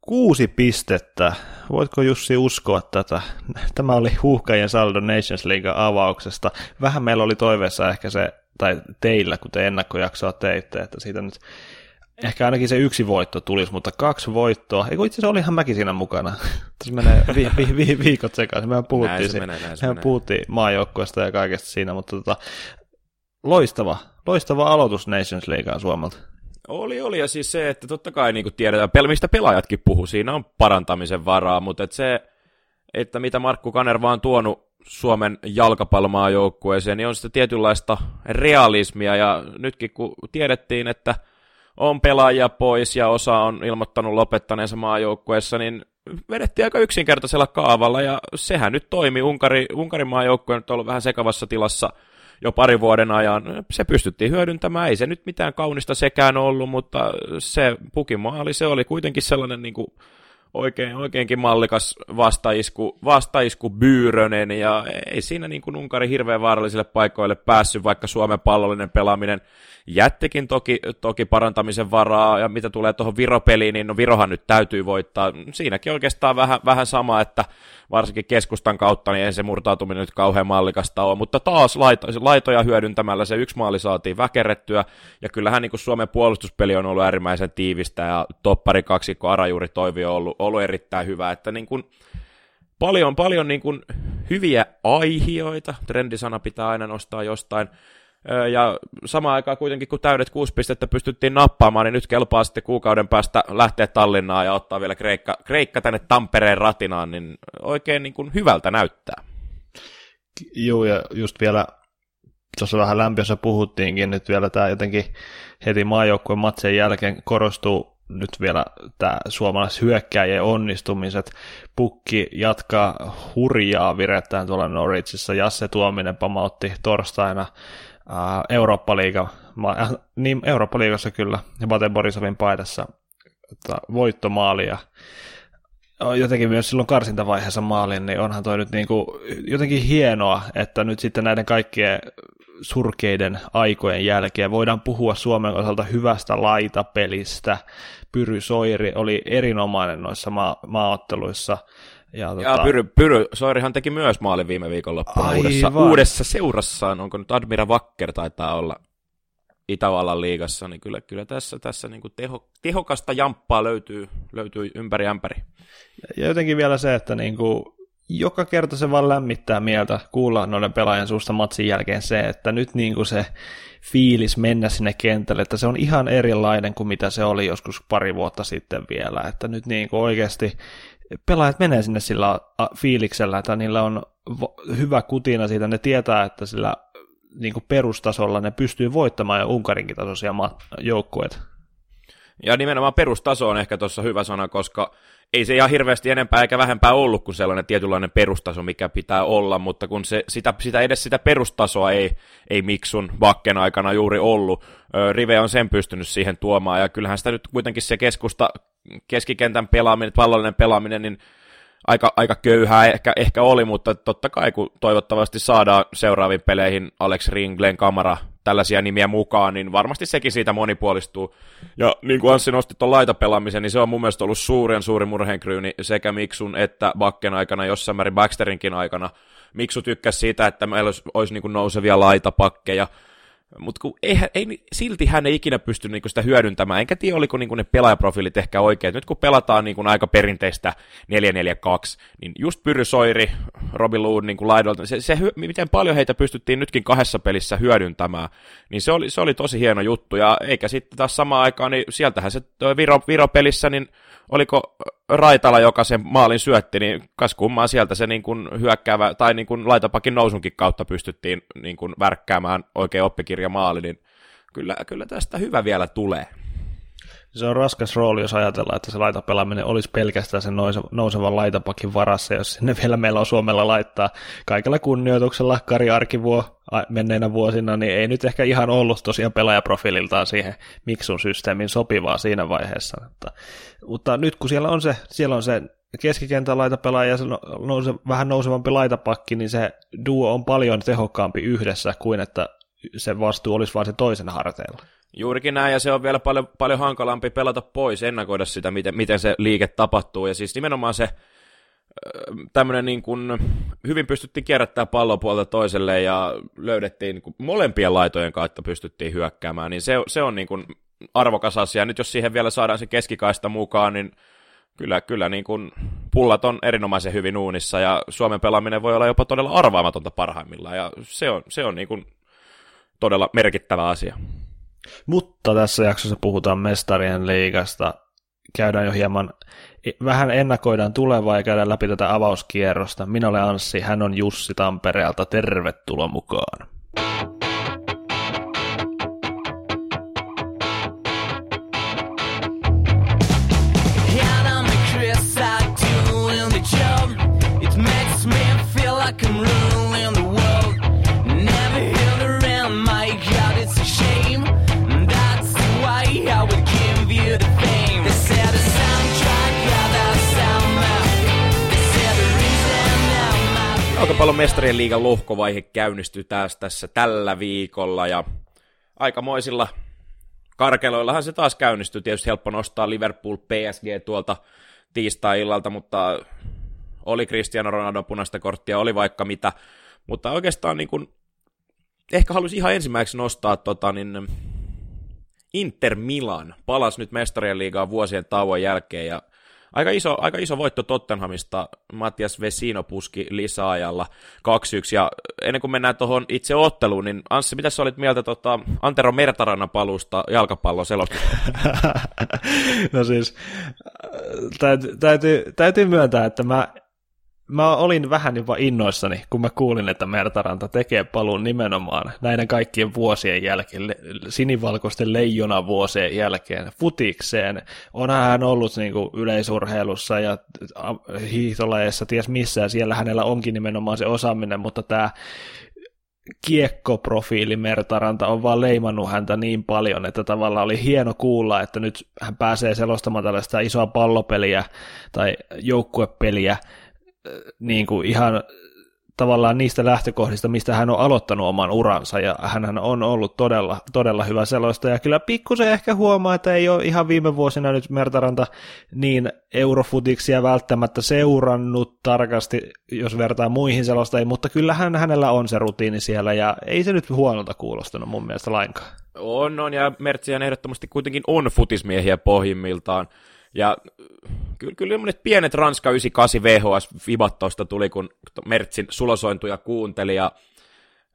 kuusi pistettä. Voitko Jussi uskoa tätä? Tämä oli huuhkajien saldo Nations League avauksesta. Vähän meillä oli toiveessa ehkä se, tai teillä, kun te ennakkojaksoa teitte, että siitä nyt ehkä ainakin se yksi voitto tulisi, mutta kaksi voittoa. Eikö itse asiassa olihan mäkin siinä mukana. Tässä menee vi- vi- vi- viikot sekaisin. Mehän puhuttiin, se menee, näin se menee. puhuttiin maajoukkueesta ja kaikesta siinä, mutta tota, loistava, loistava aloitus Nations Leaguean Suomelta. Oli, oli, ja siis se, että totta kai niin tiedetään, mistä pelaajatkin puhuu, siinä on parantamisen varaa, mutta et se, että mitä Markku Kanerva on tuonut Suomen jalkapallomaajoukkueeseen, niin on sitä tietynlaista realismia, ja nytkin kun tiedettiin, että on pelaajia pois ja osa on ilmoittanut lopettaneensa maajoukkueessa, niin vedettiin aika yksinkertaisella kaavalla, ja sehän nyt toimi. Unkari, Unkarin maajoukkue on ollut vähän sekavassa tilassa jo pari vuoden ajan. Se pystyttiin hyödyntämään, ei se nyt mitään kaunista sekään ollut, mutta se pukimaali, se oli kuitenkin sellainen niin kuin oikein, oikeinkin mallikas vastaisku, vastaisku Byyrönen, ja ei siinä niin kuin Unkari hirveän vaarallisille paikoille päässyt, vaikka Suomen pallollinen pelaaminen jättikin toki, toki parantamisen varaa, ja mitä tulee tuohon Viropeliin, niin no Virohan nyt täytyy voittaa. Siinäkin oikeastaan vähän, vähän sama, että varsinkin keskustan kautta, niin ei se murtautuminen nyt kauhean mallikasta ole, mutta taas laito, laitoja hyödyntämällä se yksi maali saatiin väkerrettyä, ja kyllähän niin kuin Suomen puolustuspeli on ollut äärimmäisen tiivistä, ja toppari kaksikko Arajuuri Toivi on ollut, ollut erittäin hyvä, että niin kuin, paljon, paljon niin kuin hyviä aihioita, trendisana pitää aina nostaa jostain, ja samaan aikaan kuitenkin, kun täydet kuusi pistettä pystyttiin nappaamaan, niin nyt kelpaa sitten kuukauden päästä lähteä Tallinnaan ja ottaa vielä Kreikka, Kreikka tänne Tampereen ratinaan, niin oikein niin kuin hyvältä näyttää. Joo, ja just vielä tuossa vähän lämpiössä puhuttiinkin, nyt vielä tämä jotenkin heti maajoukkueen matsen jälkeen korostuu nyt vielä tämä suomalaishyökkääjien onnistumiset. Pukki jatkaa hurjaa virettään tuolla Norwichissa. Jasse Tuominen pamautti torstaina Eurooppa-liiga, äh, niin Eurooppa-liigassa kyllä, Bate Borisovin paidassa että voittomaali ja jotenkin myös silloin karsintavaiheessa maalin, niin onhan toi nyt niinku jotenkin hienoa, että nyt sitten näiden kaikkien surkeiden aikojen jälkeen voidaan puhua Suomen osalta hyvästä laitapelistä. Pyry Soiri oli erinomainen noissa maa- maaotteluissa. Ja, tota... ja Pyry, Pyry Soirihan teki myös maalin viime viikonloppuna uudessa, uudessa seurassaan. Onko nyt Admira Wacker taitaa olla Itävallan liigassa, niin kyllä, kyllä tässä, tässä niin kuin teho, tehokasta jamppaa löytyy, löytyy ympäri ämpäri. Ja jotenkin vielä se, että niin kuin joka kerta se vaan lämmittää mieltä kuulla noiden pelaajan suusta matsin jälkeen se, että nyt niin kuin se fiilis mennä sinne kentälle, että se on ihan erilainen kuin mitä se oli joskus pari vuotta sitten vielä, että nyt niin kuin oikeasti pelaajat menee sinne sillä fiiliksellä, että niillä on hyvä kutina siitä, ne tietää, että sillä niin kuin perustasolla ne pystyy voittamaan jo Unkarinkin tasoisia joukkueita. Ja nimenomaan perustaso on ehkä tuossa hyvä sana, koska ei se ihan hirveästi enempää eikä vähempää ollut kuin sellainen tietynlainen perustaso, mikä pitää olla, mutta kun se, sitä, sitä edes sitä perustasoa ei, ei Miksun vakken aikana juuri ollut, Rive on sen pystynyt siihen tuomaan, ja kyllähän sitä nyt kuitenkin se keskusta, keskikentän pelaaminen, pallollinen pelaaminen, niin aika, aika köyhää ehkä, ehkä oli, mutta totta kai kun toivottavasti saadaan seuraaviin peleihin Alex Ring, Glenn Kamara, tällaisia nimiä mukaan, niin varmasti sekin siitä monipuolistuu. Ja niin kuin Anssi nosti tuon laitapelaamisen, niin se on mun mielestä ollut suuren suuri murheenkryyni sekä Miksun että Bakken aikana, jossain määrin Baxterinkin aikana. Miksu tykkäsi siitä, että meillä olisi, olisi niin kuin nousevia laitapakkeja, mutta ei, ei, silti hän ei ikinä pysty niinku sitä hyödyntämään, enkä tiedä oliko niinku ne pelaajaprofiilit ehkä oikein. Nyt kun pelataan niinku aika perinteistä 4-4-2, niin just Pyry Soiri, Robin Lood niinku laidolta, se, se, miten paljon heitä pystyttiin nytkin kahdessa pelissä hyödyntämään, niin se oli, se oli tosi hieno juttu. Ja eikä sitten taas samaan aikaan, niin sieltähän se Viro, Viro-pelissä, niin oliko Raitala, joka sen maalin syötti, niin kas kummaa sieltä se niin kuin hyökkäävä, tai niin kuin laitapakin nousunkin kautta pystyttiin niin kuin värkkäämään oikein oppikirja maali, niin kyllä, kyllä tästä hyvä vielä tulee. Se on raskas rooli, jos ajatellaan, että se laitapelaaminen olisi pelkästään sen nousevan laitapakin varassa, jos sinne vielä meillä on Suomella laittaa kaikella kunnioituksella Kari Arkivuo menneinä vuosina, niin ei nyt ehkä ihan ollut tosiaan pelaajaprofiililtaan siihen Miksun systeemin sopivaa siinä vaiheessa. Mutta, mutta nyt kun siellä on se, siellä on se keskikentän laitapelaaja ja se nouse, vähän nousevampi laitapakki, niin se duo on paljon tehokkaampi yhdessä kuin että se vastuu olisi vain se toisen harteilla. Juurikin näin, ja se on vielä paljon, paljon hankalampi pelata pois, ennakoida sitä, miten, miten se liike tapahtuu, ja siis nimenomaan se tämmöinen niin kuin, hyvin pystyttiin kierrättämään pallon puolta toiselle ja löydettiin niin kuin, molempien laitojen kautta pystyttiin hyökkäämään, niin se, se on niin kuin, arvokas asia. Nyt jos siihen vielä saadaan se keskikaista mukaan, niin kyllä, kyllä niin kuin, pullat on erinomaisen hyvin uunissa ja Suomen pelaaminen voi olla jopa todella arvaamatonta parhaimmillaan ja se on, se on niin kuin, todella merkittävä asia. Mutta tässä jaksossa puhutaan mestarien liigasta. Käydään jo hieman, vähän ennakoidaan tulevaa ja käydään läpi tätä avauskierrosta. Minä olen Anssi, hän on Jussi Tampereelta. Tervetuloa mukaan. Jalkapallon mestarien liigan lohkovaihe käynnistyy taas tässä tällä viikolla ja aikamoisilla karkeloillahan se taas käynnistyy. Tietysti helppo nostaa Liverpool PSG tuolta tiistai-illalta, mutta oli Cristiano Ronaldo punaista korttia, oli vaikka mitä. Mutta oikeastaan niin kuin, ehkä haluaisin ihan ensimmäiseksi nostaa tota, niin, Inter Milan. Palas nyt mestarien liigaa vuosien tauon jälkeen ja Aika iso, aika iso voitto Tottenhamista. Matias Vesino puski lisäajalla 2-1. Ja ennen kuin mennään tuohon itse otteluun, niin Anssi, mitä sä olit mieltä tota Antero Mertarannan paluusta jalkapallon no siis, täytyy, täytyy, täytyy myöntää, että mä mä olin vähän jopa innoissani, kun mä kuulin, että Mertaranta tekee paluun nimenomaan näiden kaikkien vuosien jälkeen, sinivalkoisten leijona vuosien jälkeen, futikseen. Onhan hän ollut niin kuin yleisurheilussa ja hiihtolajeissa, ties missä, ja siellä hänellä onkin nimenomaan se osaaminen, mutta tämä kiekkoprofiili Mertaranta on vaan leimannut häntä niin paljon, että tavallaan oli hieno kuulla, että nyt hän pääsee selostamaan tällaista isoa pallopeliä tai joukkuepeliä niin kuin ihan tavallaan niistä lähtökohdista, mistä hän on aloittanut oman uransa, ja hän on ollut todella, todella hyvä selosta, ja kyllä pikkusen ehkä huomaa, että ei ole ihan viime vuosina nyt Mertaranta niin eurofutiksia välttämättä seurannut tarkasti, jos vertaa muihin selostajiin, mutta kyllähän hänellä on se rutiini siellä, ja ei se nyt huonolta kuulostanut mun mielestä lainkaan. On, on, ja Mertsihän ehdottomasti kuitenkin on futismiehiä pohjimmiltaan, ja kyllä, kyllä monet pienet Ranska 98 VHS-vibat tuosta tuli, kun Mertsin sulosointuja kuunteli, ja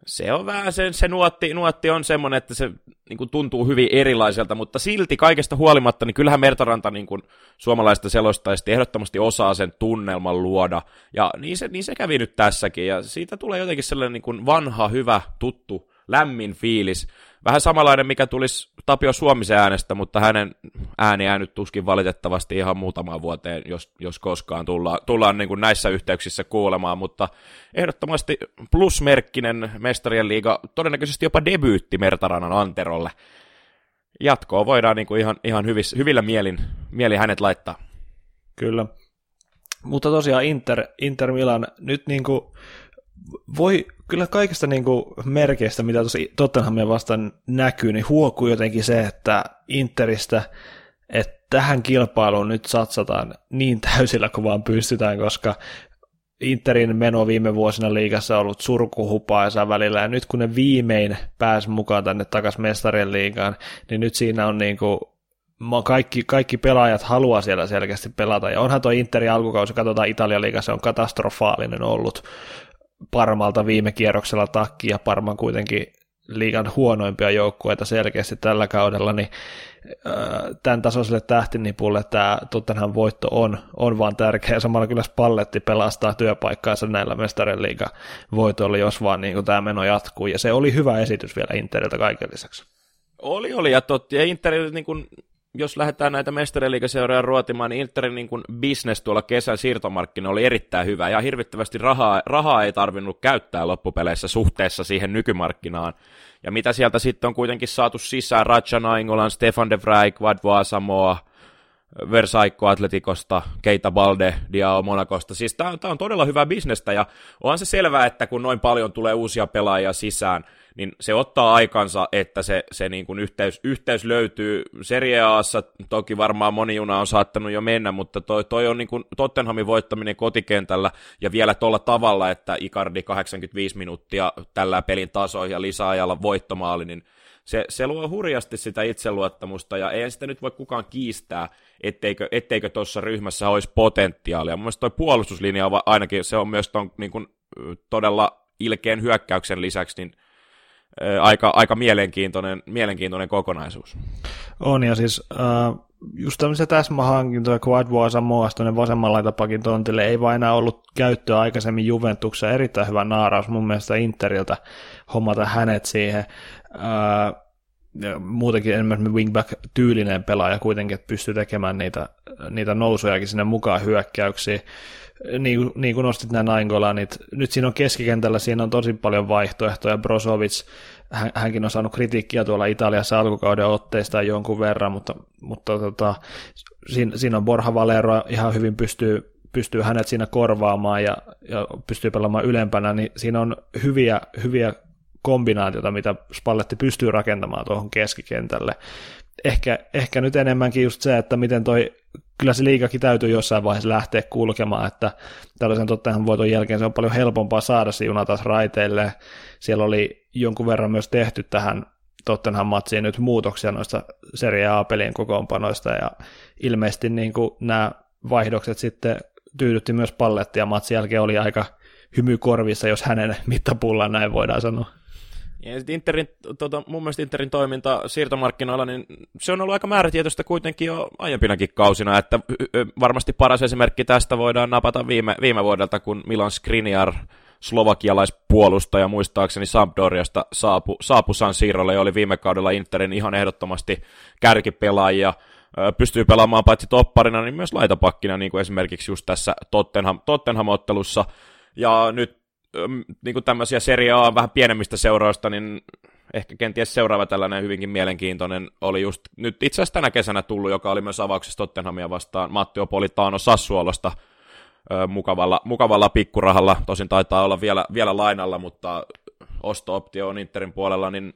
se on vähän, se, se nuotti, nuotti on semmoinen, että se niin kuin, tuntuu hyvin erilaiselta, mutta silti kaikesta huolimatta, niin kyllähän Mertaranta niin kuin, suomalaista selostajista ehdottomasti osaa sen tunnelman luoda, ja niin se, niin se kävi nyt tässäkin, ja siitä tulee jotenkin sellainen niin kuin vanha, hyvä, tuttu, lämmin fiilis, Vähän samanlainen, mikä tulisi Tapio Suomisen äänestä, mutta hänen ääni nyt tuskin valitettavasti ihan muutamaan vuoteen, jos, jos koskaan tullaan, tullaan niin kuin näissä yhteyksissä kuulemaan, mutta ehdottomasti plusmerkkinen mestarien liiga, todennäköisesti jopa debyytti Mertaranan Anterolle. Jatkoa voidaan niin kuin ihan, ihan hyvissä, hyvillä mielin, mieli hänet laittaa. Kyllä. Mutta tosiaan Inter, Inter Milan nyt niin kuin voi kyllä kaikista niin kuin merkeistä, mitä tuossa Tottenhamia vastaan näkyy, niin huokuu jotenkin se, että Interistä, että tähän kilpailuun nyt satsataan niin täysillä kuin vaan pystytään, koska Interin meno viime vuosina liigassa on ollut surkuhupaisa välillä, ja nyt kun ne viimein pääsi mukaan tänne takaisin mestarien liigaan, niin nyt siinä on niin kuin kaikki, kaikki pelaajat haluaa siellä selkeästi pelata, ja onhan tuo Interin alkukausi, katsotaan Italian liigassa, on katastrofaalinen ollut, Parmalta viime kierroksella takki ja Parman kuitenkin liigan huonoimpia joukkueita selkeästi tällä kaudella, niin tämän tasoiselle tähtinipulle tämä Tottenham voitto on, on vaan tärkeä. Samalla kyllä Spalletti pelastaa työpaikkaansa näillä mestarien liiga voitoilla, jos vaan niin tämä meno jatkuu. Ja se oli hyvä esitys vielä Interiltä kaiken lisäksi. Oli, oli. Ja, totti, ja Inter niin kuin jos lähdetään näitä mestariliikaseuroja ruotimaan, niin Interin niin kuin business tuolla kesän siirtomarkkina oli erittäin hyvä, ja hirvittävästi rahaa, rahaa ei tarvinnut käyttää loppupeleissä suhteessa siihen nykymarkkinaan. Ja mitä sieltä sitten on kuitenkin saatu sisään, Ratcha Naingolan, Stefan de Vrij, Vadvo Asamoa, Versaikko Atletikosta, Keita Balde, Diao Monakosta. Siis tämä on, on todella hyvä bisnestä ja onhan se selvää, että kun noin paljon tulee uusia pelaajia sisään, niin se ottaa aikansa, että se, se niin kuin yhteys, yhteys löytyy. Serie Aassa toki varmaan moni juna on saattanut jo mennä, mutta toi, toi on niin kuin Tottenhamin voittaminen kotikentällä ja vielä tuolla tavalla, että Icardi 85 minuuttia tällä pelin tasoihin ja lisäajalla voittomaali, niin se, se luo hurjasti sitä itseluottamusta, ja ei sitä nyt voi kukaan kiistää, etteikö, etteikö tuossa ryhmässä olisi potentiaalia. Mun toi puolustuslinja on ainakin, se on myös ton, niin kuin, todella ilkeän hyökkäyksen lisäksi, niin aika, aika mielenkiintoinen, mielenkiintoinen kokonaisuus. On, ja siis äh, just tämmöisiä täsmähankintoja, kuin Advoa Samoa tuonne vasemman laitapakin tontille, ei vain enää ollut käyttöä aikaisemmin Juventuksessa, erittäin hyvä naaraus mun mielestä Interiltä hommata hänet siihen. Äh, ja muutenkin enemmän wingback-tyylinen pelaaja kuitenkin, että pystyy tekemään niitä, niitä nousujakin sinne mukaan hyökkäyksiin niin, niin kuin nostit nämä Nainggolanit, nyt siinä on keskikentällä, siinä on tosi paljon vaihtoehtoja, Brozovic, hän, hänkin on saanut kritiikkiä tuolla Italiassa alkukauden otteista jonkun verran, mutta, mutta tota, siinä, siinä on Borja Valero ihan hyvin pystyy, pystyy hänet siinä korvaamaan ja, ja pystyy pelaamaan ylempänä, niin siinä on hyviä, hyviä kombinaatiota, mitä Spalletti pystyy rakentamaan tuohon keskikentälle. Ehkä, ehkä nyt enemmänkin just se, että miten toi kyllä se liikakin täytyy jossain vaiheessa lähteä kulkemaan, että tällaisen tottahan voiton jälkeen se on paljon helpompaa saada se juna taas raiteille. Siellä oli jonkun verran myös tehty tähän Tottenham matsiin nyt muutoksia noista Serie A-pelien kokoonpanoista ja ilmeisesti niin kuin nämä vaihdokset sitten tyydytti myös pallettia matsin jälkeen oli aika hymy korvissa, jos hänen mittapullaan näin voidaan sanoa. Ja Interin, tota, mun mielestä Interin toiminta siirtomarkkinoilla, niin se on ollut aika määrätietoista kuitenkin jo aiempinakin kausina, että varmasti paras esimerkki tästä voidaan napata viime, viime vuodelta, kun Milan Skriniar, slovakialaispuolustaja muistaakseni Sampdoriasta saapu, saapu San Siirolle ja oli viime kaudella Interin ihan ehdottomasti kärkipelaajia, pystyy pelaamaan paitsi topparina, niin myös laitapakkina, niin kuin esimerkiksi just tässä Tottenham, Tottenham-ottelussa, ja nyt niin kuin tämmöisiä Serie A vähän pienemmistä seuroista, niin ehkä kenties seuraava tällainen hyvinkin mielenkiintoinen oli just nyt itse asiassa tänä kesänä tullut, joka oli myös avauksessa Tottenhamia vastaan, Matteo Politano Sassuolosta. Mukavalla, mukavalla pikkurahalla, tosin taitaa olla vielä, vielä lainalla, mutta osto-optio on Interin puolella, niin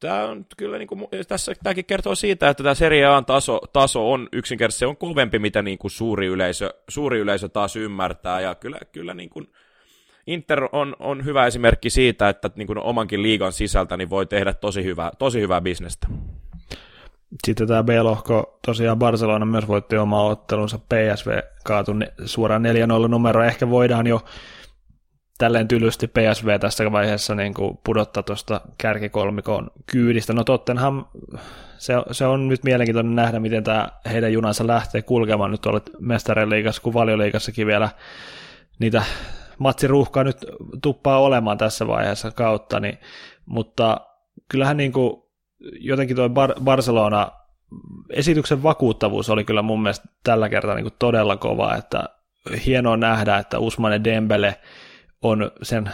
tämä on kyllä, niin kuin, tässä tämäkin kertoo siitä, että tämä Serie A taso, taso on yksinkertaisesti se on kovempi, mitä niin kuin suuri, yleisö, suuri yleisö taas ymmärtää, ja kyllä, kyllä niin kuin, Inter on, on hyvä esimerkki siitä, että niin kuin omankin liigan sisältä niin voi tehdä tosi hyvää, tosi hyvää bisnestä. Sitten tämä B-lohko, tosiaan Barcelona myös voitti oma ottelunsa, PSV kaatui suoraan 4-0 numero, ehkä voidaan jo tälleen tylysti PSV tässä vaiheessa niin kuin pudottaa tuosta kärkikolmikon kyydistä. No Tottenham, se, se on nyt mielenkiintoinen nähdä, miten tämä heidän junansa lähtee kulkemaan nyt tuolla mestarien liigassa kuin valioliigassakin vielä niitä matsiruuhkaa nyt tuppaa olemaan tässä vaiheessa kautta, niin, mutta kyllähän niin kuin jotenkin tuo Bar- Barcelona esityksen vakuuttavuus oli kyllä mun mielestä tällä kertaa niin kuin todella kova, että hienoa nähdä, että Usmane Dembele on sen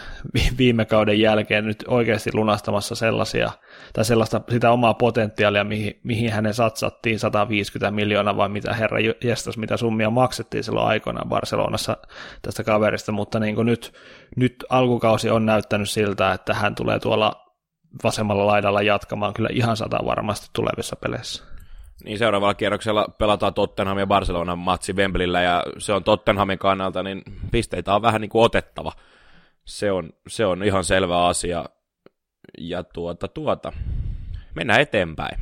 viime kauden jälkeen nyt oikeasti lunastamassa sellaisia, tai sellaista sitä omaa potentiaalia, mihin, mihin hänen satsattiin 150 miljoonaa, vai mitä herra jestas, mitä summia maksettiin silloin aikoinaan Barcelonassa tästä kaverista, mutta niin kuin nyt, nyt alkukausi on näyttänyt siltä, että hän tulee tuolla vasemmalla laidalla jatkamaan kyllä ihan sata varmasti tulevissa peleissä. Niin seuraavalla kierroksella pelataan Tottenham ja Barcelonan matsi Wembleyllä, ja se on Tottenhamin kannalta, niin pisteitä on vähän niin kuin otettava se on, se on ihan selvä asia. Ja tuota, tuota, mennään eteenpäin.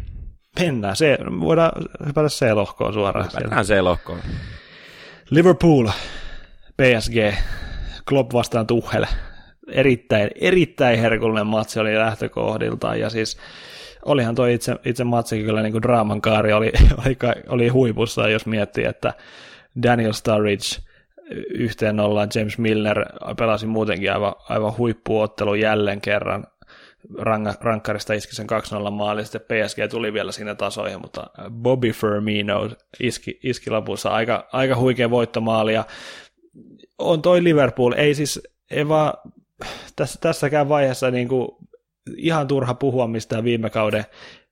Mennään, se, voidaan hypätä C-lohkoon suoraan. Hypätään C-lohkoon. Liverpool, PSG, Klopp vastaan Tuchel. Erittäin, erittäin herkullinen matsi oli lähtökohdiltaan, ja siis olihan tuo itse, itse matsi kyllä niin kuin draaman kaari oli, oli, oli huipussa, jos miettii, että Daniel Sturridge – yhteen ollaan. James Milner pelasi muutenkin aivan, aivan huippuottelu jälleen kerran. Rang, rankkarista iski sen 2-0 maali, sitten PSG tuli vielä siinä tasoihin, mutta Bobby Firmino iski, iski lopussa aika, aika huikea voittomaali, ja on toi Liverpool, ei siis, ei vaan tässä, tässäkään vaiheessa niin kuin ihan turha puhua mistään viime kauden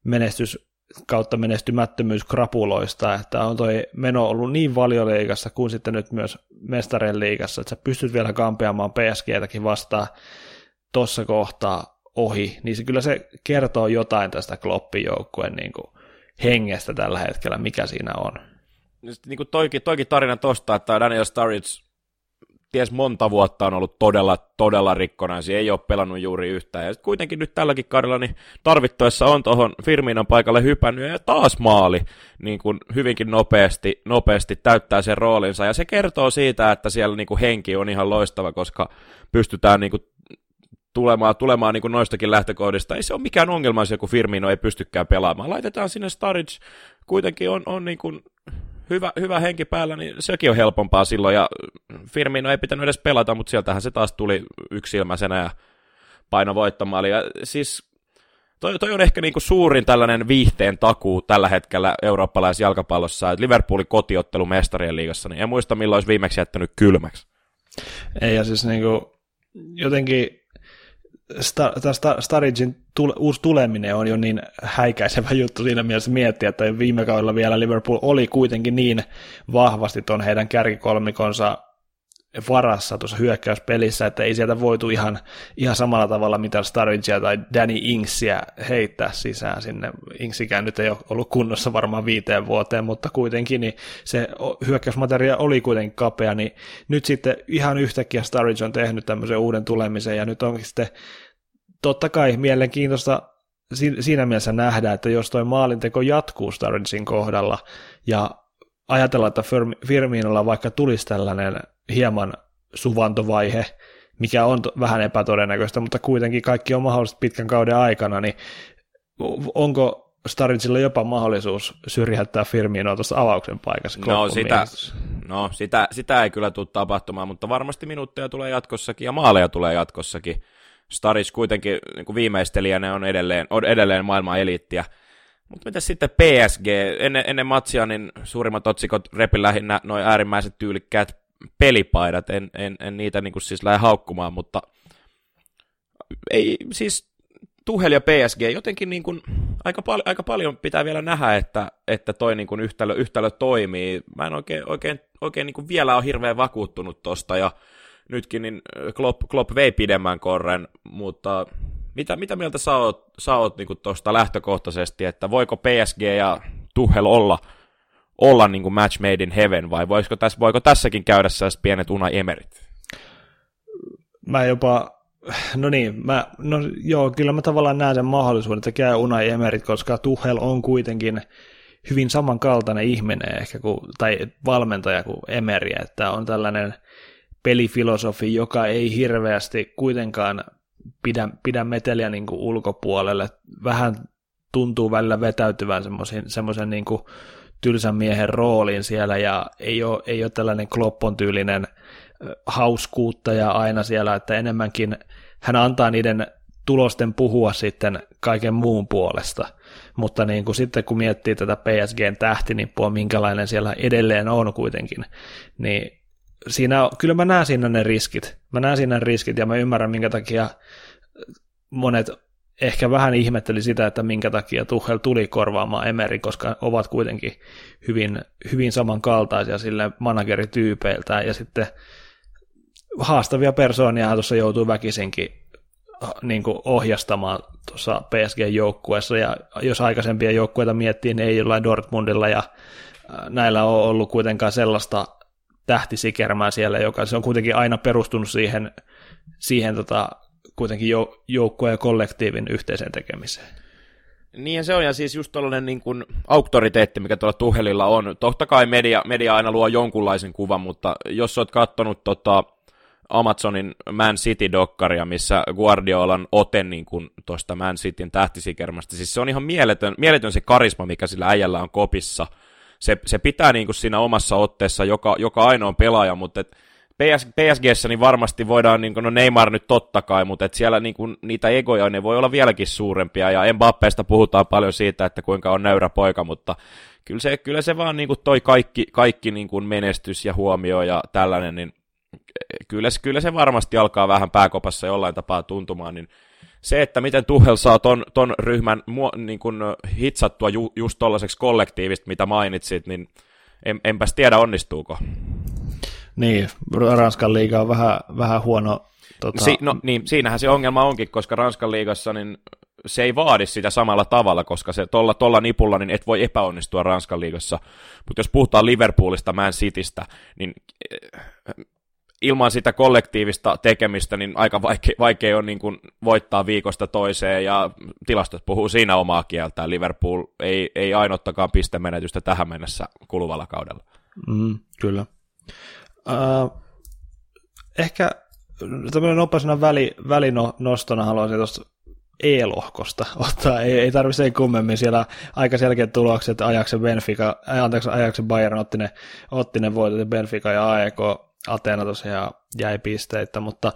menestys kautta menestymättömyys krapuloista, että on toi meno ollut niin valioliigassa kuin sitten nyt myös mestarien liigassa, että sä pystyt vielä kampeamaan PSGtäkin vastaan tuossa kohtaa ohi, niin se kyllä se kertoo jotain tästä Kloppin joukkueen niin kuin hengestä tällä hetkellä, mikä siinä on. Niin toikin, toikin tarina tosta, että Daniel Sturridge ties monta vuotta on ollut todella, todella rikkonaisia, ei ole pelannut juuri yhtään. Ja kuitenkin nyt tälläkin kaudella niin tarvittaessa on tuohon Firminon paikalle hypännyt ja taas maali niin kuin hyvinkin nopeasti, nopeasti täyttää sen roolinsa. Ja se kertoo siitä, että siellä niin kuin henki on ihan loistava, koska pystytään niin kuin tulemaan, tulemaan niin kuin noistakin lähtökohdista. Ei se ole mikään ongelma kun Firmino ei pystykään pelaamaan. Laitetaan sinne Sturridge, kuitenkin on, on niin kuin hyvä, hyvä henki päällä, niin sekin on helpompaa silloin, ja Firmino ei pitänyt edes pelata, mutta sieltähän se taas tuli yksilmäisenä ja paino voittomaali. Ja siis toi, toi on ehkä niinku suurin tällainen viihteen takuu tällä hetkellä eurooppalaisessa jalkapallossa, että Liverpoolin kotiottelu mestarien liigassa, niin en muista milloin olisi viimeksi jättänyt kylmäksi. Ei, ja siis niinku, jotenkin Star, Star, Starigin tule, uusi tuleminen on jo niin häikäisevä juttu siinä mielessä miettiä, että viime kaudella vielä Liverpool oli kuitenkin niin vahvasti tuon heidän kärkikolmikonsa varassa tuossa hyökkäyspelissä, että ei sieltä voitu ihan, ihan samalla tavalla mitä Sturridgea tai Danny Inksia heittää sisään sinne. Inksikään nyt ei ole ollut kunnossa varmaan viiteen vuoteen, mutta kuitenkin niin se hyökkäysmateria oli kuitenkin kapea, niin nyt sitten ihan yhtäkkiä Sturridge on tehnyt tämmöisen uuden tulemisen ja nyt onkin sitten totta kai mielenkiintoista siinä mielessä nähdä, että jos toi maalinteko jatkuu Sturridgein kohdalla ja ajatella, että Firminolla vaikka tulisi tällainen hieman suvantovaihe, mikä on vähän epätodennäköistä, mutta kuitenkin kaikki on mahdollista pitkän kauden aikana, niin onko Staricilla jopa mahdollisuus syrjäyttää Firminoa tuossa avauksen paikassa? No, sitä, no sitä, sitä ei kyllä tule tapahtumaan, mutta varmasti minuutteja tulee jatkossakin ja maaleja tulee jatkossakin. Staric kuitenkin niin kuin viimeistelijänä on edelleen, on edelleen maailman eliittiä. Mutta mitä sitten PSG? Ennen, ennen matsia niin suurimmat otsikot repi lähinnä noin äärimmäiset tyylikkäät pelipaidat. En, en, en niitä niin kuin siis lähde haukkumaan, mutta ei siis Tuhel ja PSG jotenkin niin kuin, aika, pal- aika paljon pitää vielä nähdä, että, että toi niin kuin yhtälö, yhtälö toimii. Mä en oikein, oikein, oikein niin kuin vielä ole hirveän vakuuttunut tosta ja nytkin niin Klopp, Klopp vei pidemmän korren, mutta mitä, mitä mieltä sä oot, sä oot niin tuosta lähtökohtaisesti, että voiko PSG ja Tuhel olla, olla niin kuin match made in heaven, vai voisiko tässä, voiko tässäkin käydä sellaiset pienet Unai Emerit? Mä jopa, no niin, mä, no joo, kyllä mä tavallaan näen sen mahdollisuuden, että käy Unai Emerit, koska Tuhel on kuitenkin hyvin samankaltainen ihminen ehkä kuin, tai valmentaja kuin Emeri, että on tällainen pelifilosofi, joka ei hirveästi kuitenkaan pidä, pidä meteliä niin kuin ulkopuolelle. Vähän tuntuu välillä vetäytyvän semmoisen niin kuin tylsän miehen rooliin siellä ja ei ole, ei ole tällainen kloppon tyylinen hauskuuttaja aina siellä, että enemmänkin hän antaa niiden tulosten puhua sitten kaiken muun puolesta. Mutta niin kuin sitten kun miettii tätä PSGn tähtinippua, minkälainen siellä edelleen on kuitenkin, niin siinä, kyllä mä näen siinä ne riskit. Mä näen siinä ne riskit ja mä ymmärrän, minkä takia monet ehkä vähän ihmetteli sitä, että minkä takia Tuchel tuli korvaamaan Emeri, koska ovat kuitenkin hyvin, hyvin samankaltaisia sille managerityypeiltä. Ja sitten haastavia persoonia tuossa joutuu väkisinkin niin kuin ohjastamaan tuossa PSG-joukkueessa, ja jos aikaisempia joukkueita miettii, niin ei jollain Dortmundilla ja näillä on ollut kuitenkaan sellaista tähtisikermää siellä, joka se on kuitenkin aina perustunut siihen, siihen tota, kuitenkin jo, joukkueen ja kollektiivin yhteiseen tekemiseen. Niin se on, ja siis just tällainen niin kuin auktoriteetti, mikä tuolla Tuhelilla on. Totta kai media, media aina luo jonkunlaisen kuvan, mutta jos olet katsonut tota Amazonin Man City-dokkaria, missä Guardiolan ote niin tuosta Man Cityn tähtisikermasta, siis se on ihan mieletön, mieletön se karisma, mikä sillä äijällä on kopissa – se, se pitää niin kuin siinä omassa otteessa joka, joka ainoa pelaaja, mutta et PS, PSGssä niin varmasti voidaan, niin kuin, no Neymar nyt totta kai, mutta et siellä niin kuin, niitä egoja ne voi olla vieläkin suurempia, ja Mbappeesta puhutaan paljon siitä, että kuinka on nöyrä poika, mutta kyllä se, kyllä se vaan niin kuin toi kaikki, kaikki niin kuin menestys ja huomio ja tällainen, niin kyllä, kyllä se varmasti alkaa vähän pääkopassa jollain tapaa tuntumaan, niin se, että miten Tuhel saa ton, ton ryhmän niin kun, hitsattua ju, just tollaiseksi kollektiivista, mitä mainitsit, niin en, enpäs tiedä onnistuuko. Niin, Ranskan liiga on vähän, vähän huono. Tota... Si- no, niin, siinähän se ongelma onkin, koska Ranskan liigassa niin se ei vaadi sitä samalla tavalla, koska se tolla, tolla nipulla niin et voi epäonnistua Ranskan liigassa. Mutta jos puhutaan Liverpoolista, Man Citystä, niin eh, ilman sitä kollektiivista tekemistä, niin aika vaikea, vaikea on niin kuin voittaa viikosta toiseen, ja tilastot puhuu siinä omaa kieltään. Liverpool ei, ei ainottakaan pistemenetystä tähän mennessä kuluvalla kaudella. Mm, kyllä. Uh, ehkä tämmöinen nopeasena väli, välinostona haluaisin tuosta E-lohkosta ottaa. Ei, ei tarvitse sen kummemmin. Siellä aika selkeät tulokset. Ajaxen Benfica, anteeksi, Ajaxen Bayern otti ne, otti ne voitot, Benfica ja AEK Atena tosiaan jäi pisteitä, mutta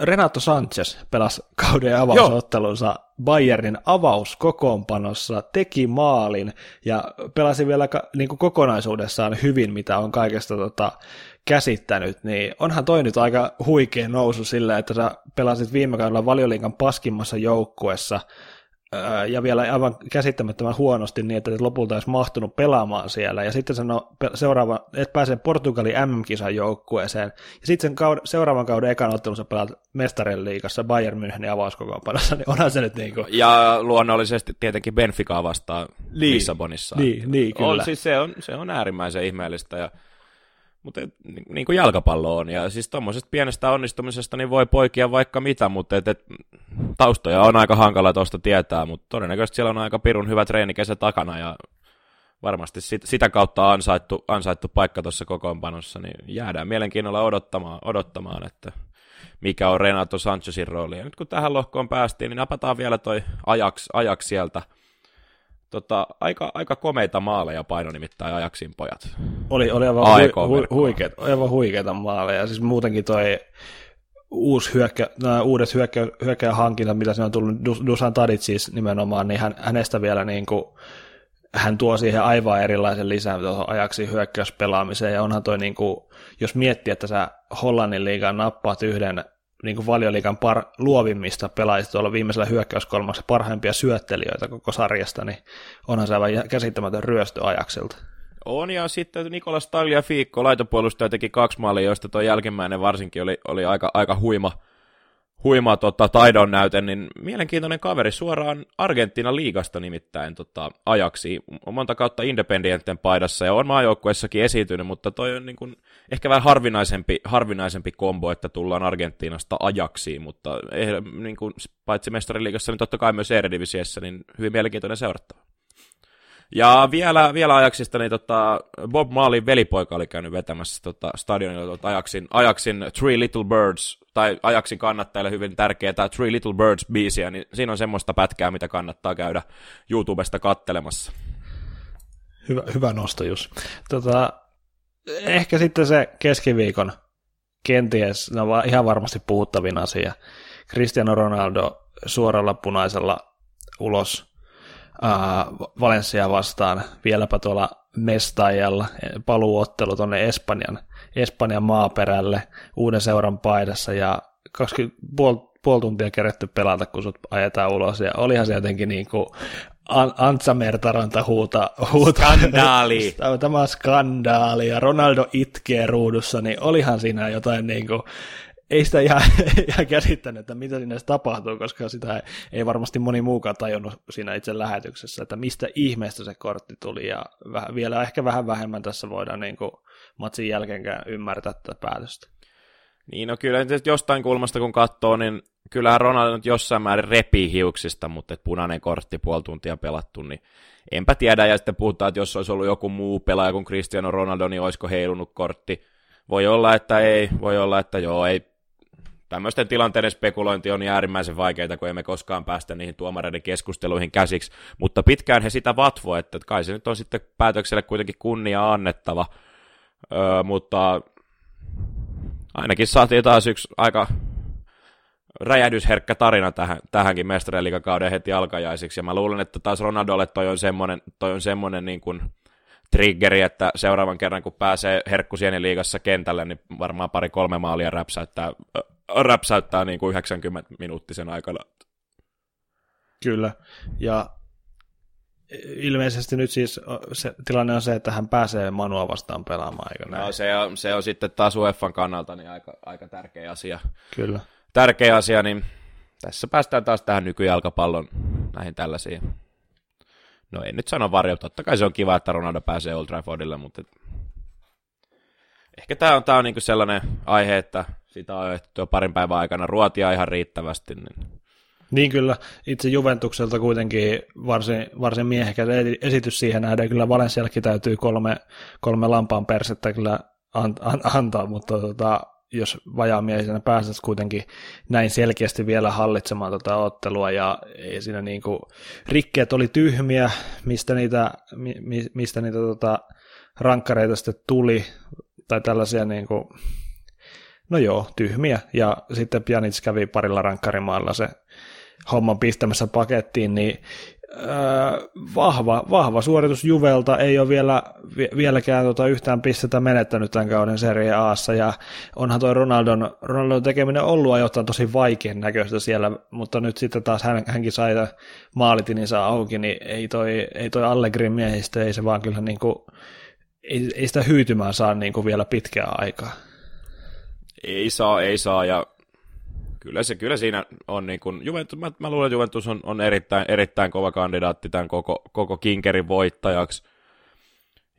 Renato Sanchez pelasi kauden avausottelunsa. Bayernin avauskokoonpanossa, teki maalin ja pelasi vielä niin kuin kokonaisuudessaan hyvin, mitä on kaikesta tota, käsittänyt, niin onhan toi nyt aika huikea nousu sillä, että sä pelasit viime kaudella valioliikan paskimmassa joukkuessa ja vielä aivan käsittämättömän huonosti niin, että et lopulta olisi mahtunut pelaamaan siellä. Ja sitten sano, seuraava, et pääse Portugalin MM-kisan joukkueeseen. Ja sitten sen kauden, seuraavan kauden ekan ottelun pelaat mestarien liigassa Bayern Münchenin avauskokoonpanossa, niin onhan se nyt niin kuin... Ja luonnollisesti tietenkin Benficaa vastaan niin, Lissabonissa. Niin, niin kyllä. On, siis se, on, se on äärimmäisen ihmeellistä ja mutta niin, niin kuin jalkapallo on, ja siis tuommoisesta pienestä onnistumisesta niin voi poikia vaikka mitä, mutta et, et, taustoja on aika hankala tuosta tietää, mutta todennäköisesti siellä on aika pirun hyvä treenikesä takana, ja varmasti sit, sitä kautta ansaittu, ansaittu paikka tuossa kokoonpanossa, niin jäädään mielenkiinnolla odottamaan, odottamaan että mikä on Renato Sanchezin rooli. Ja nyt kun tähän lohkoon päästiin, niin napataan vielä toi ajaks, ajaks sieltä – Tota, aika, aika komeita maaleja paino nimittäin ajaksin pojat. Oli, oli aivan, hu, hu, huikeet, aivan huikeita maaleja. Siis muutenkin toi uusi hyökkä, nämä uudet hyökkä, hyökkäjähankinnat, mitä siinä on tullut, Dusan Tadit siis nimenomaan, niin hän, hänestä vielä niin kuin, hän tuo siihen aivan erilaisen lisän tuohon ajaksi hyökkäyspelaamiseen, ja onhan toi niin kuin, jos miettii, että sä Hollannin liigaan nappaat yhden niin kuin valioliikan par, luovimmista pelaajista tuolla viimeisellä hyökkäyskolmassa parhaimpia syöttelijöitä koko sarjasta, niin onhan se aivan käsittämätön ryöstö ajakselta. On, ja sitten Nikolas Tagliafico, laitopuolustaja, teki kaksi maalia, joista tuo jälkimmäinen varsinkin oli, oli aika, aika huima, huima tota, taidon näyte, niin mielenkiintoinen kaveri suoraan Argentiinan liigasta nimittäin tota, ajaksi. On monta kautta Independienten paidassa ja on maajoukkuessakin esiintynyt, mutta toi on niin kuin, ehkä vähän harvinaisempi, harvinaisempi kombo, että tullaan Argentiinasta ajaksi, mutta eh, niin kuin, paitsi mestariliigassa, niin totta kai myös Eredivisiessä, niin hyvin mielenkiintoinen seurattava. Ja vielä, vielä ajaksista, niin tota, Bob Marlin velipoika oli käynyt vetämässä tota, stadionilla tota, ajaksin, ajaksin Three Little Birds, tai ajaksin kannattajille hyvin tärkeää tämä Three Little Birds-biisiä, niin siinä on semmoista pätkää, mitä kannattaa käydä YouTubesta kattelemassa. Hyvä, hyvä nosto, Jus. Tota, ehkä sitten se keskiviikon kenties, no ihan varmasti puhuttavin asia. Cristiano Ronaldo suoralla punaisella ulos Valencia vastaan, vieläpä tuolla Mestajalla, paluuottelu tuonne Espanjan, Espanjan maaperälle uuden seuran paidassa ja 20, puoli, puoli tuntia kerätty pelata, kun sut ajetaan ulos, ja olihan se jotenkin niin kuin Antsa Mertaranta huuta, huuta. Skandaali. Tämä on skandaali, ja Ronaldo itkee ruudussa, niin olihan siinä jotain niin kuin, ei sitä ihan, ihan käsittänyt, että mitä sinne tapahtuu, koska sitä ei varmasti moni muukaan tajunnut siinä itse lähetyksessä, että mistä ihmeestä se kortti tuli, ja vähän, vielä ehkä vähän vähemmän tässä voidaan niin kuin matsin jälkeenkään ymmärtää tätä päätöstä. Niin, no kyllä jostain kulmasta kun katsoo, niin kyllähän Ronaldo nyt jossain määrin repii hiuksista, mutta et punainen kortti puoli tuntia pelattu, niin enpä tiedä, ja sitten puhutaan, että jos olisi ollut joku muu pelaaja kuin Cristiano Ronaldo, niin olisiko heilunut kortti. Voi olla, että ei, voi olla, että joo, ei tämmöisten tilanteiden spekulointi on niin äärimmäisen vaikeaa, kun emme koskaan päästä niihin tuomareiden keskusteluihin käsiksi, mutta pitkään he sitä vatvo, että kai se nyt on sitten päätökselle kuitenkin kunnia annettava, öö, mutta ainakin saatiin taas yksi aika räjähdysherkkä tarina tähän, tähänkin mestareliikakauden heti alkajaisiksi, ja mä luulen, että taas Ronaldolle toi on semmoinen, toi on semmoinen niin kuin triggeri, että seuraavan kerran kun pääsee herkkusieni liigassa kentälle, niin varmaan pari-kolme maalia räpsäyttää räpsäyttää niin kuin 90 minuuttisen aikana. Kyllä, ja ilmeisesti nyt siis se tilanne on se, että hän pääsee Manua vastaan pelaamaan, eikö näin? No, se, on, se on sitten taas UEFan kannalta niin aika, aika tärkeä asia. Kyllä. Tärkeä asia, niin tässä päästään taas tähän nykyjalkapallon näihin tällaisiin. No en nyt sano varjo, totta kai se on kiva, että Ronaldo pääsee Old Traffordille, mutta ehkä tämä on, tää on niinku sellainen aihe, että sitä on jo parin päivän aikana ruotia ihan riittävästi, niin niin kyllä, itse Juventukselta kuitenkin varsin, varsin miehekäs esitys siihen nähdään. Kyllä Valensiallakin täytyy kolme, kolme lampaan persettä kyllä an, an, antaa, mutta tota, jos vajaamiehisenä pääset kuitenkin näin selkeästi vielä hallitsemaan tota ottelua ja ei siinä niinku, rikkeet oli tyhmiä, mistä niitä, mi, mistä niitä tota, rankkareita sitten tuli, tai tällaisia niinku, no joo, tyhmiä, ja sitten Pjanic kävi parilla rankkarimaalla se homman pistämässä pakettiin, niin vahva, vahva suoritus Juvelta, ei ole vielä, vieläkään tota yhtään pistettä menettänyt tämän kauden Serie Aassa, ja onhan tuo Ronaldon, Ronaldon tekeminen ollut ajoittain tosi vaikean näköistä siellä, mutta nyt sitten taas hän, hänkin sai maalitininsa auki, niin ei toi, ei toi Allegrin miehistä, ei se vaan kyllä niin kuin, ei, ei sitä hyytymään saa niin kuin vielä pitkää aikaa. Ei saa, ei saa, ja kyllä, se, kyllä siinä on niin kuin, Juventus, mä, mä luulen, että Juventus on, on erittäin, erittäin kova kandidaatti tämän koko, koko Kinkerin voittajaksi.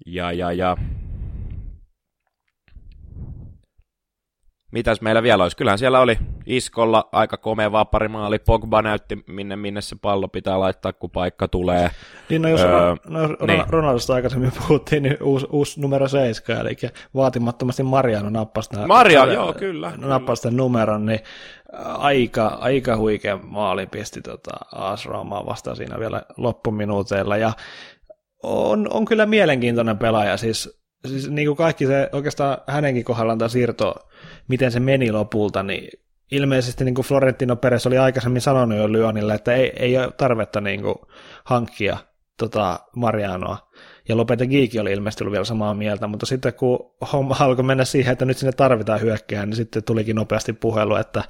Ja, ja, ja mitäs meillä vielä olisi? Kyllähän siellä oli Iskolla aika komea vaparimaali. Pogba näytti, minne, minne se pallo pitää laittaa, kun paikka tulee. Niin, no jos öö, no, niin. Ronaldosta aikaisemmin puhuttiin, niin uusi, uusi numero 7, eli vaatimattomasti Mariano nappasi tämän, Maria, joo, kyllä. Nappasi tämän numeron, niin aika, aika huikea maali pisti tota AS Roomaa vastaan siinä vielä loppuminuuteilla, ja on, on kyllä mielenkiintoinen pelaaja, siis, siis niin kuin kaikki se oikeastaan hänenkin kohdallaan tämä siirto, miten se meni lopulta, niin ilmeisesti niin kuin Florentino Perez oli aikaisemmin sanonut jo Lyonille, että ei, ei ole tarvetta niin kuin hankkia tota Marianoa. Ja Lopete Giiki oli ilmeisesti ollut vielä samaa mieltä, mutta sitten kun homma alkoi mennä siihen, että nyt sinne tarvitaan hyökkää, niin sitten tulikin nopeasti puhelu, että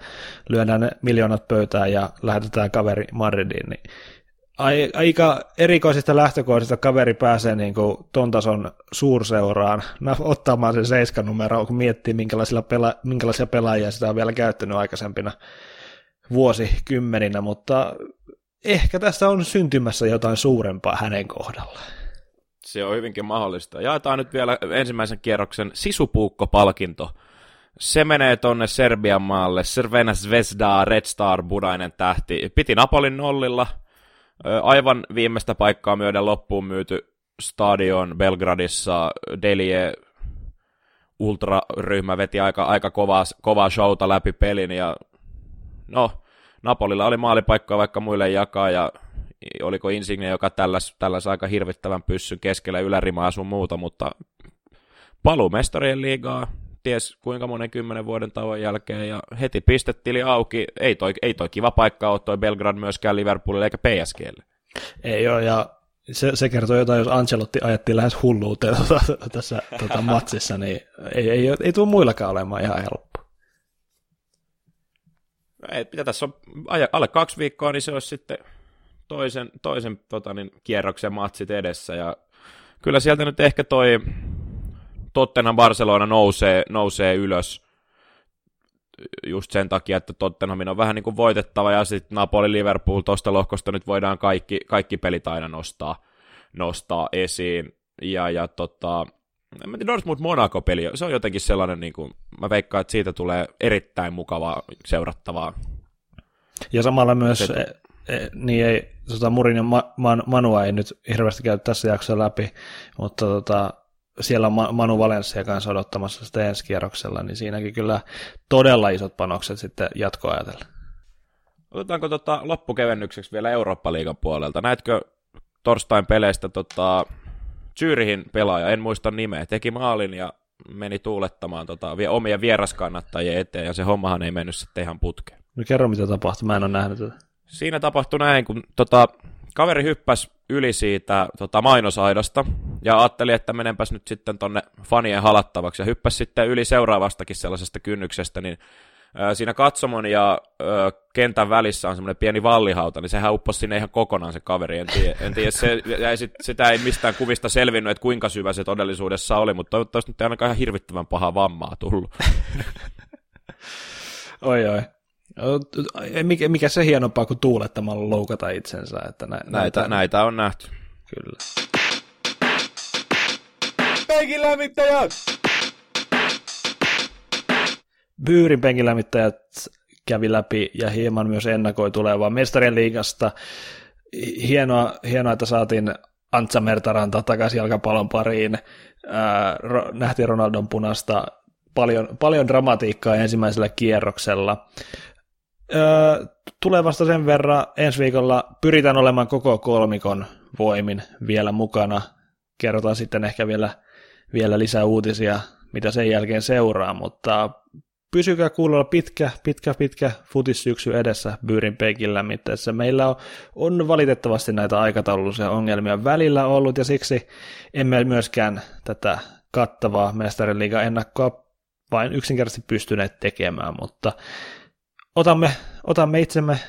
lyödään ne miljoonat pöytään ja lähetetään kaveri Madridiin, niin aika erikoisista lähtökohdista kaveri pääsee niin kuin ton tason suurseuraan ottamaan sen seiskan numeroa, kun miettii pela- minkälaisia pelaajia sitä on vielä käyttänyt aikaisempina vuosikymmeninä, mutta ehkä tässä on syntymässä jotain suurempaa hänen kohdallaan. Se on hyvinkin mahdollista. Jaetaan nyt vielä ensimmäisen kierroksen sisupuukko-palkinto. Se menee tonne Serbian maalle. Servena Zvezda, Red Star, Budainen tähti. Piti Napolin nollilla – Aivan viimeistä paikkaa myöden loppuun myyty stadion Belgradissa. Delie ultraryhmä veti aika, aika kovaa, kovaa showta läpi pelin ja no, Napolilla oli maalipaikkaa vaikka muille jakaa ja oliko Insigne, joka tälläs, tälläs aika hirvittävän pyssyn keskellä ylärimaa sun muuta, mutta paluu mestarien liigaa, ties kuinka monen kymmenen vuoden tauon jälkeen, ja heti pistetili auki. Ei toi, ei toi kiva paikka ole toi Belgrad myöskään Liverpoolille eikä PSGlle. Ei ole, ja se, se kertoo jotain, jos Ancelotti ajettiin lähes hulluuteen tuota, tässä tuota, matsissa, niin ei, ei, ei, ei tule muillakaan olemaan ihan helppo. Ei, mitä tässä on alle kaksi viikkoa, niin se olisi sitten toisen, toisen tota, niin, kierroksen matsit edessä, ja kyllä sieltä nyt ehkä toi Tottenham Barcelona nousee, nousee ylös just sen takia, että Tottenhamin on vähän niin kuin voitettava ja sitten Napoli Liverpool tuosta lohkosta nyt voidaan kaikki, kaikki pelit aina nostaa, nostaa esiin. Ja, ja tota, Dortmund Monaco-peli, se on jotenkin sellainen, niin kuin, mä veikkaan, että siitä tulee erittäin mukavaa seurattavaa. Ja samalla myös, e, e, niin ei, tota, Murin ja Ma, Man, Manua ei nyt hirveästi käy tässä jaksossa läpi, mutta tota, siellä on Manu Valencia kanssa odottamassa sitä ensi kierroksella, niin siinäkin kyllä todella isot panokset sitten jatkoa ajatellen. Otetaanko tota loppukevennykseksi vielä Eurooppa-liigan puolelta? Näetkö torstain peleistä tota, Zyrihin pelaaja, en muista nimeä, teki maalin ja meni tuulettamaan tota, omia vieraskannattajien eteen, ja se hommahan ei mennyt sitten ihan putkeen. No kerro, mitä tapahtui, mä en ole nähnyt tätä. Siinä tapahtui näin, kun tota, kaveri hyppäsi yli siitä tota, mainosaidasta ja ajatteli, että menenpäs nyt sitten tonne fanien halattavaksi ja hyppäsi sitten yli seuraavastakin sellaisesta kynnyksestä, niin siinä katsomon ja ö, kentän välissä on semmoinen pieni vallihauta, niin sehän upposi sinne ihan kokonaan se kaveri. En tiedä, en tiedä se, ja sit, sitä ei mistään kuvista selvinnyt, että kuinka syvä se todellisuudessa oli, mutta toivottavasti nyt ei ainakaan ihan hirvittävän pahaa vammaa tullut. oi oi. Mikä, mikä se hienompaa kuin tuulettamalla loukata itsensä. Että nä, näitä, näitä, näitä on nähty. Kyllä. Penkin lämmittäjät! Byyrin penkin lämmittäjät kävi läpi ja hieman myös ennakoi tulevaa mestarien liigasta. Hienoa, hienoa, että saatiin Antsa Mertaranta takaisin jalkapallon pariin. Nähtiin Ronaldon punasta paljon, paljon dramatiikkaa ensimmäisellä kierroksella. Tulevasta sen verran ensi viikolla pyritään olemaan koko kolmikon voimin vielä mukana. Kerrotaan sitten ehkä vielä, vielä lisää uutisia, mitä sen jälkeen seuraa, mutta pysykää kuulolla pitkä, pitkä, pitkä futissyksy edessä Byyrin peikillä, mitessä meillä on, on valitettavasti näitä aikataulullisia ongelmia välillä ollut, ja siksi emme myöskään tätä kattavaa mestariliiga ennakkoa vain yksinkertaisesti pystyneet tekemään, mutta otamme, otamme itsemme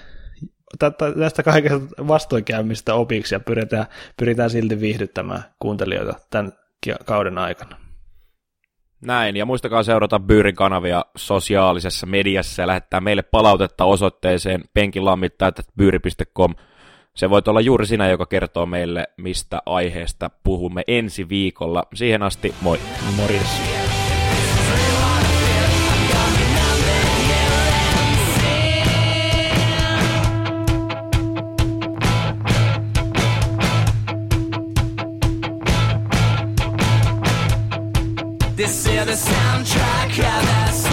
tästä kaikesta vastoinkäymistä opiksi ja pyritään, pyritään silti viihdyttämään kuuntelijoita tämän kauden aikana. Näin, ja muistakaa seurata Byyrin kanavia sosiaalisessa mediassa ja lähettää meille palautetta osoitteeseen penkilammittajat.byyri.com. Se voi olla juuri sinä, joka kertoo meille, mistä aiheesta puhumme ensi viikolla. Siihen asti, moi! Morjes! The soundtrack of the